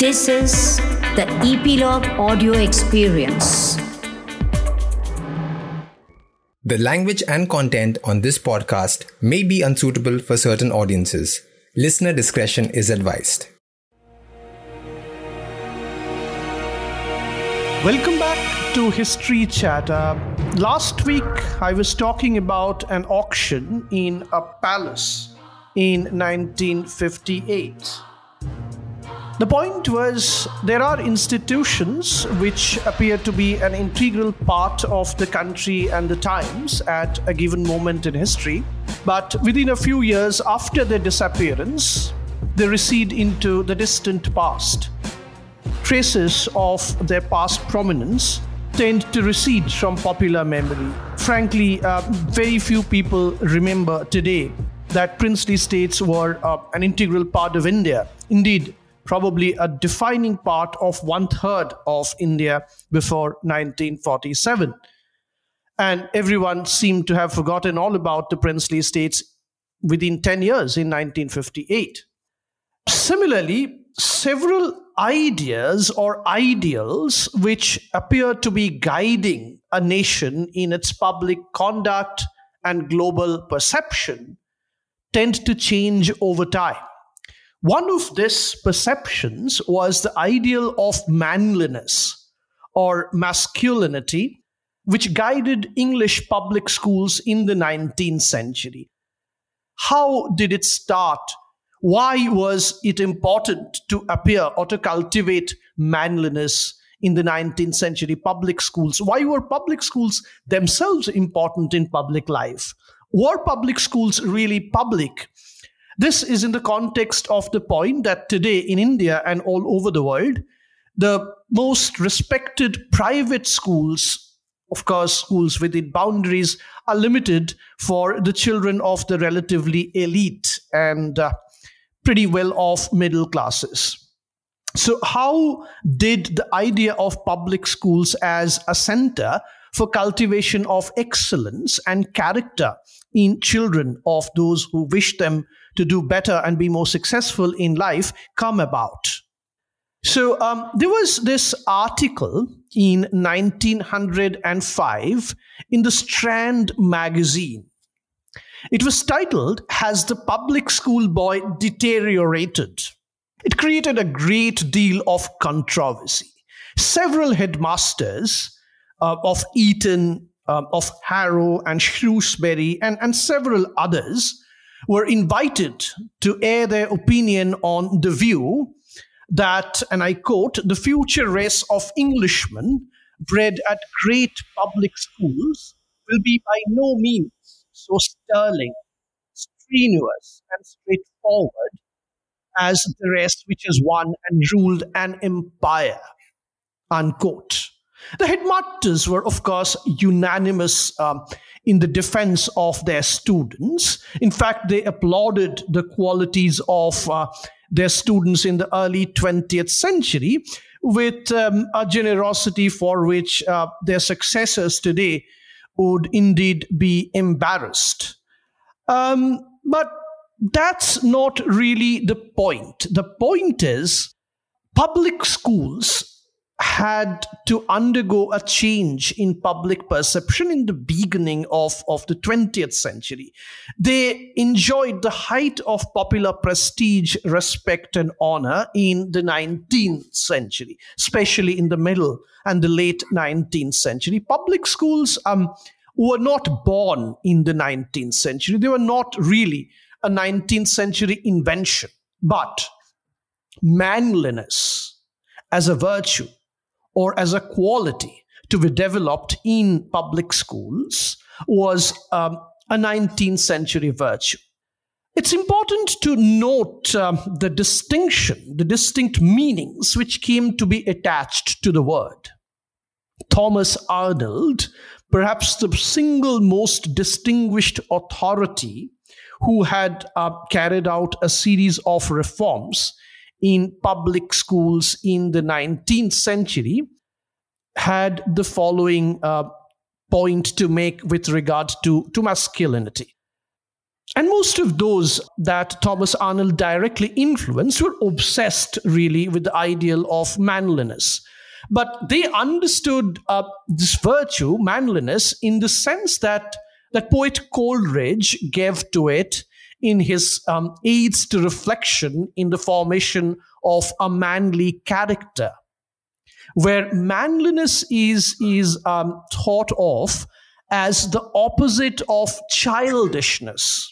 This is the Epilogue Audio Experience. The language and content on this podcast may be unsuitable for certain audiences. Listener discretion is advised. Welcome back to History Chat. Uh, last week, I was talking about an auction in a palace in 1958. The point was there are institutions which appear to be an integral part of the country and the times at a given moment in history, but within a few years after their disappearance, they recede into the distant past. Traces of their past prominence tend to recede from popular memory. Frankly, uh, very few people remember today that princely states were uh, an integral part of India. Indeed, probably a defining part of one third of India before 1947. And everyone seemed to have forgotten all about the princely states within 10 years in 1958. Similarly, several ideas or ideals which appear to be guiding a nation in its public conduct and global perception tend to change over time. One of these perceptions was the ideal of manliness or masculinity, which guided English public schools in the 19th century. How did it start? Why was it important to appear or to cultivate manliness in the 19th century public schools? Why were public schools themselves important in public life? Were public schools really public? This is in the context of the point that today in India and all over the world, the most respected private schools, of course, schools within boundaries, are limited for the children of the relatively elite and uh, pretty well off middle classes. So, how did the idea of public schools as a center for cultivation of excellence and character in children of those who wish them to do better and be more successful in life come about. So um, there was this article in 1905 in the Strand magazine. It was titled, Has the Public School Boy Deteriorated? It created a great deal of controversy. Several headmasters uh, of Eton, uh, of Harrow and Shrewsbury, and, and several others were invited to air their opinion on the view that, and I quote, the future race of Englishmen bred at great public schools will be by no means so sterling, strenuous, and straightforward as the rest which has won and ruled an empire. Unquote. The headmasters were, of course, unanimous um, in the defense of their students. In fact, they applauded the qualities of uh, their students in the early 20th century with um, a generosity for which uh, their successors today would indeed be embarrassed. Um, but that's not really the point. The point is public schools had to undergo a change in public perception in the beginning of, of the 20th century. They enjoyed the height of popular prestige, respect, and honor in the 19th century, especially in the middle and the late 19th century. Public schools um, were not born in the 19th century, they were not really a 19th century invention, but manliness as a virtue or as a quality to be developed in public schools was um, a 19th century virtue. It's important to note um, the distinction, the distinct meanings which came to be attached to the word. Thomas Arnold, perhaps the single most distinguished authority who had uh, carried out a series of reforms in public schools in the 19th century had the following uh, point to make with regard to, to masculinity. And most of those that Thomas Arnold directly influenced were obsessed really with the ideal of manliness. But they understood uh, this virtue, manliness, in the sense that that poet Coleridge gave to it in his um, aids to reflection in the formation of a manly character, where manliness is is um, thought of as the opposite of childishness.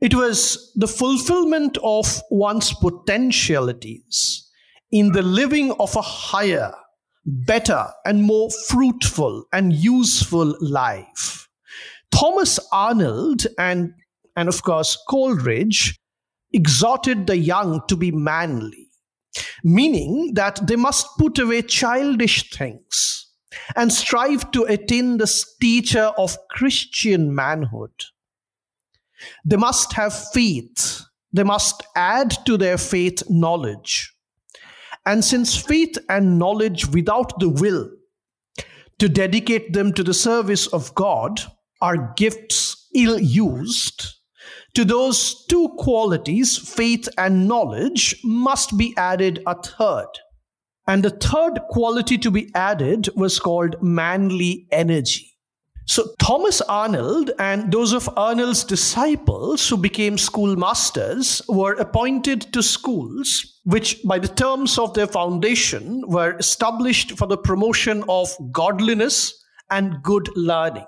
It was the fulfillment of one's potentialities in the living of a higher, better, and more fruitful and useful life. Thomas Arnold and, and of course Coleridge exhorted the young to be manly, meaning that they must put away childish things and strive to attain the stature of Christian manhood. They must have faith. They must add to their faith knowledge. And since faith and knowledge without the will to dedicate them to the service of God are gifts ill used, to those two qualities, faith and knowledge, must be added a third. And the third quality to be added was called manly energy. So, Thomas Arnold and those of Arnold's disciples who became schoolmasters were appointed to schools which, by the terms of their foundation, were established for the promotion of godliness and good learning.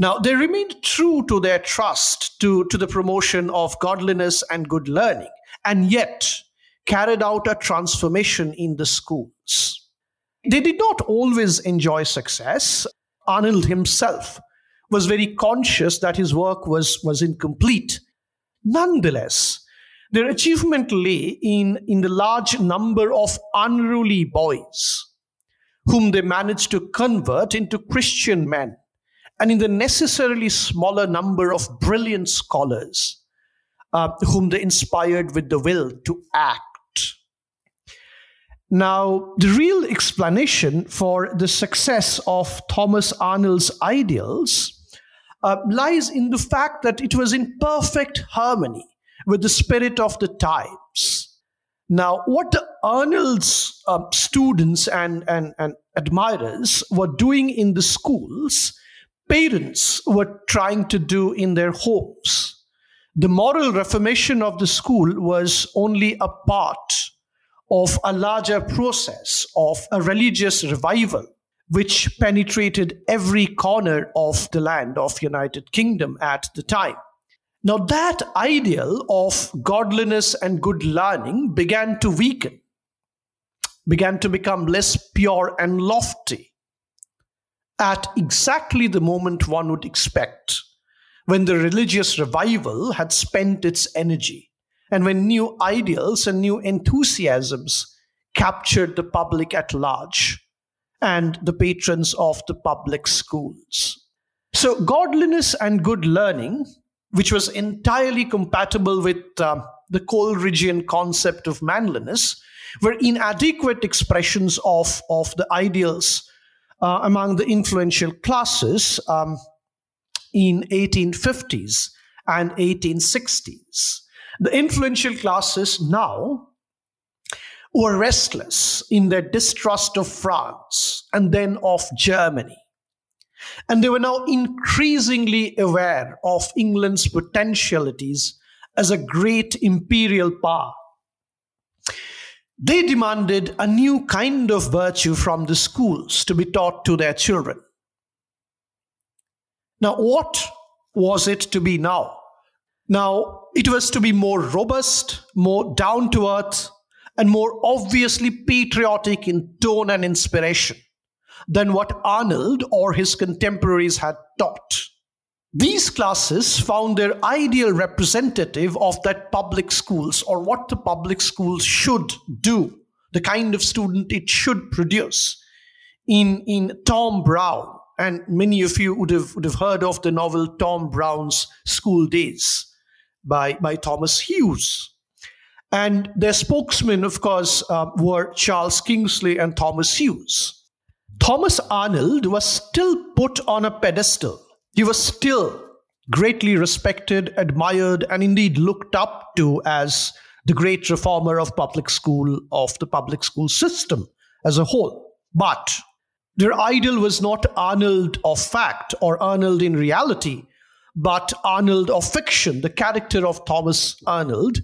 Now, they remained true to their trust to, to the promotion of godliness and good learning, and yet carried out a transformation in the schools. They did not always enjoy success. Arnold himself was very conscious that his work was, was incomplete. Nonetheless, their achievement lay in, in the large number of unruly boys whom they managed to convert into Christian men and in the necessarily smaller number of brilliant scholars uh, whom they inspired with the will to act. Now, the real explanation for the success of Thomas Arnold's ideals uh, lies in the fact that it was in perfect harmony with the spirit of the times. Now, what the Arnold's uh, students and, and, and admirers were doing in the schools parents were trying to do in their homes. The moral reformation of the school was only a part of a larger process of a religious revival which penetrated every corner of the land of united kingdom at the time now that ideal of godliness and good learning began to weaken began to become less pure and lofty at exactly the moment one would expect when the religious revival had spent its energy and when new ideals and new enthusiasms captured the public at large and the patrons of the public schools. So, godliness and good learning, which was entirely compatible with uh, the Coleridgean concept of manliness, were inadequate expressions of, of the ideals uh, among the influential classes um, in 1850s and 1860s. The influential classes now were restless in their distrust of France and then of Germany. And they were now increasingly aware of England's potentialities as a great imperial power they demanded a new kind of virtue from the schools to be taught to their children. Now, what was it to be now? Now, it was to be more robust, more down to earth, and more obviously patriotic in tone and inspiration than what Arnold or his contemporaries had taught. These classes found their ideal representative of that public schools or what the public schools should do, the kind of student it should produce in, in Tom Brown. And many of you would have, would have heard of the novel Tom Brown's School Days by, by Thomas Hughes. And their spokesmen, of course, uh, were Charles Kingsley and Thomas Hughes. Thomas Arnold was still put on a pedestal he was still greatly respected, admired, and indeed looked up to as the great reformer of public school, of the public school system as a whole. But their idol was not Arnold of fact or Arnold in reality, but Arnold of fiction, the character of Thomas Arnold,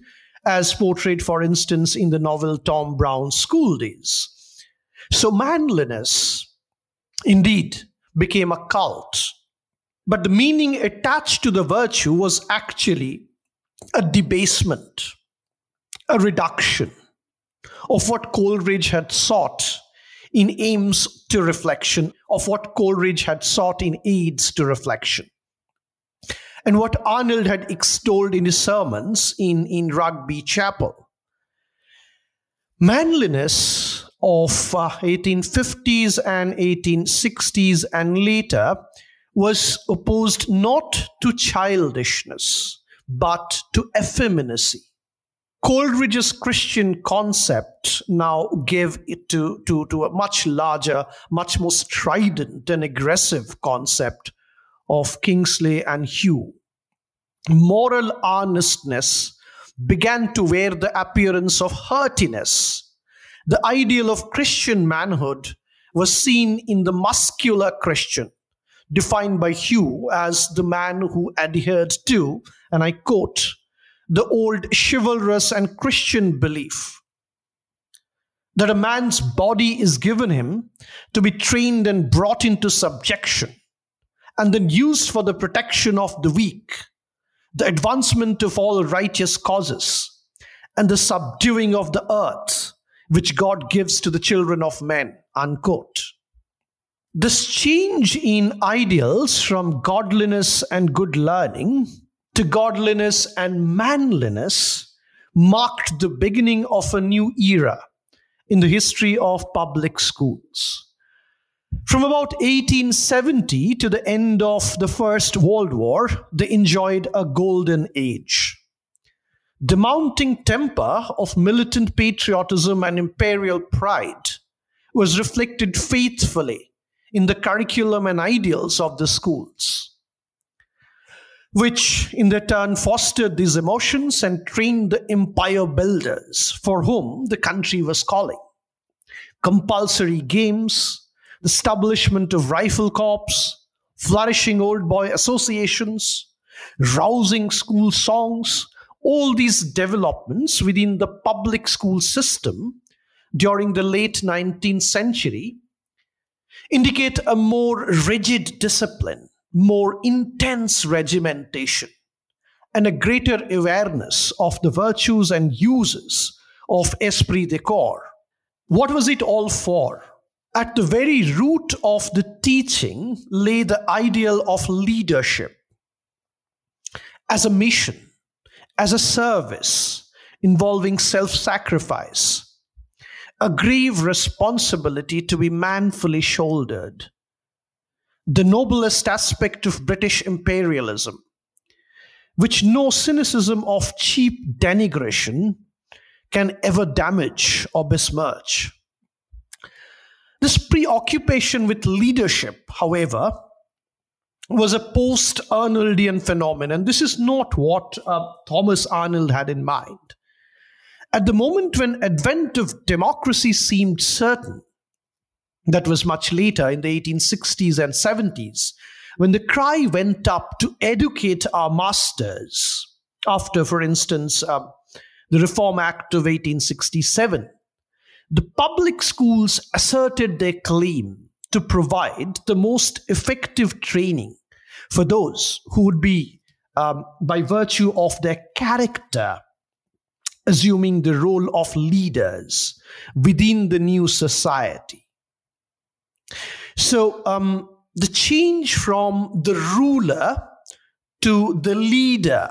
as portrayed, for instance, in the novel Tom Brown's School Days. So, manliness indeed became a cult, but the meaning attached to the virtue was actually a debasement, a reduction of what Coleridge had sought in aims to reflection, of what Coleridge had sought in aids to reflection. And what Arnold had extolled in his sermons in, in Rugby Chapel. Manliness of uh, 1850s and 1860s and later was opposed not to childishness, but to effeminacy. Coleridge's Christian concept now gave it to, to, to a much larger, much more strident and aggressive concept of Kingsley and Hughes. Moral earnestness began to wear the appearance of heartiness. The ideal of Christian manhood was seen in the muscular Christian, defined by Hughes as the man who adhered to, and I quote, the old chivalrous and Christian belief that a man's body is given him to be trained and brought into subjection and then used for the protection of the weak, the advancement of all righteous causes, and the subduing of the earth, which God gives to the children of men. Unquote. This change in ideals from godliness and good learning to godliness and manliness marked the beginning of a new era in the history of public schools. From about 1870 to the end of the First World War, they enjoyed a golden age. The mounting temper of militant patriotism and imperial pride was reflected faithfully in the curriculum and ideals of the schools which in their turn fostered these emotions and trained the empire builders for whom the country was calling. Compulsory games, the establishment of rifle corps, flourishing old boy associations, rousing school songs, all these developments within the public school system during the late 19th century indicate a more rigid discipline more intense regimentation and a greater awareness of the virtues and uses of esprit de corps. What was it all for? At the very root of the teaching lay the ideal of leadership as a mission, as a service involving self sacrifice, a grave responsibility to be manfully shouldered the noblest aspect of British imperialism, which no cynicism of cheap denigration can ever damage or besmirch. This preoccupation with leadership, however, was a post Arnoldian phenomenon. This is not what uh, Thomas Arnold had in mind. At the moment when advent of democracy seemed certain, that was much later in the 1860s and 70s when the cry went up to educate our masters after, for instance, um, the Reform Act of 1867. The public schools asserted their claim to provide the most effective training for those who would be, um, by virtue of their character, assuming the role of leaders within the new society. So um, the change from the ruler to the leader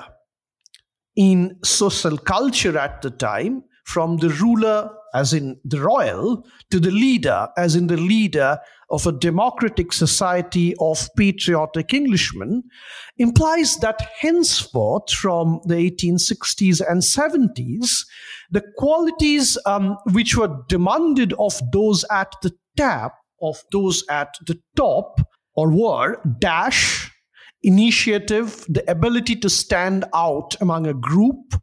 in social culture at the time, from the ruler as in the royal to the leader as in the leader of a democratic society of patriotic Englishmen, implies that henceforth, from the 1860s and 70s, the qualities um, which were demanded of those at the tap of those at the top or were dash, initiative, the ability to stand out among a group,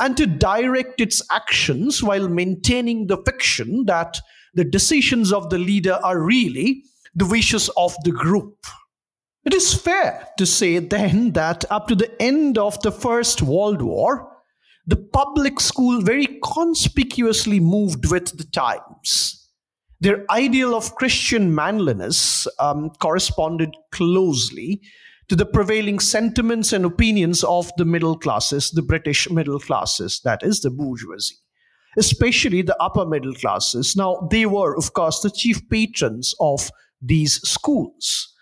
and to direct its actions while maintaining the fiction that the decisions of the leader are really the wishes of the group. It is fair to say then that up to the end of the First World War, the public school very conspicuously moved with the times. Their ideal of Christian manliness um, corresponded closely to the prevailing sentiments and opinions of the middle classes, the British middle classes, that is, the bourgeoisie, especially the upper middle classes. Now, they were, of course, the chief patrons of these schools.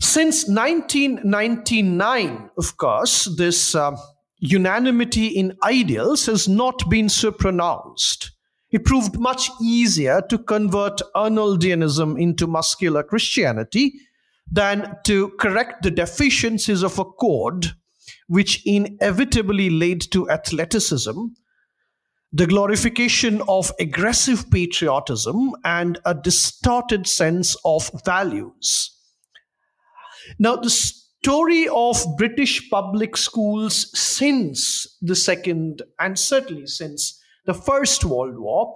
Since 1999, of course, this uh, unanimity in ideals has not been so pronounced. It proved much easier to convert Arnoldianism into muscular Christianity than to correct the deficiencies of a code which inevitably led to athleticism, the glorification of aggressive patriotism, and a distorted sense of values. Now, the story of British public schools since the Second, and certainly since the First World War,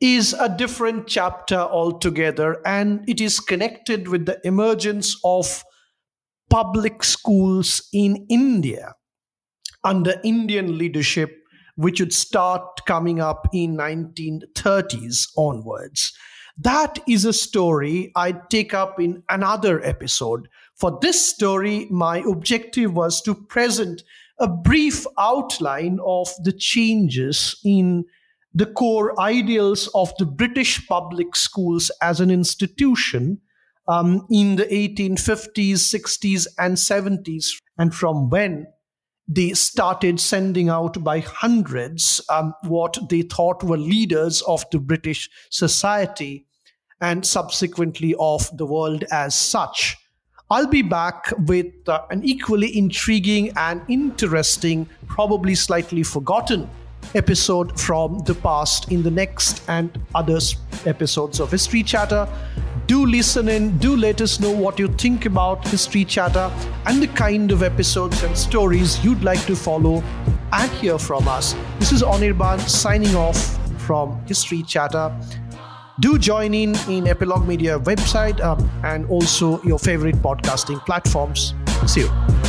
is a different chapter altogether, and it is connected with the emergence of public schools in India under Indian leadership, which would start coming up in 1930s onwards. That is a story I'd take up in another episode. For this story, my objective was to present a brief outline of the changes in the core ideals of the British public schools as an institution um, in the 1850s, 60s, and 70s, and from when they started sending out by hundreds um, what they thought were leaders of the British society and subsequently of the world as such. I'll be back with uh, an equally intriguing and interesting, probably slightly forgotten episode from the past in the next and other episodes of History Chatter. Do listen in, do let us know what you think about History Chatter and the kind of episodes and stories you'd like to follow and hear from us. This is Anirban signing off from History Chatter. Do join in in Epilogue Media website um, and also your favorite podcasting platforms. See you.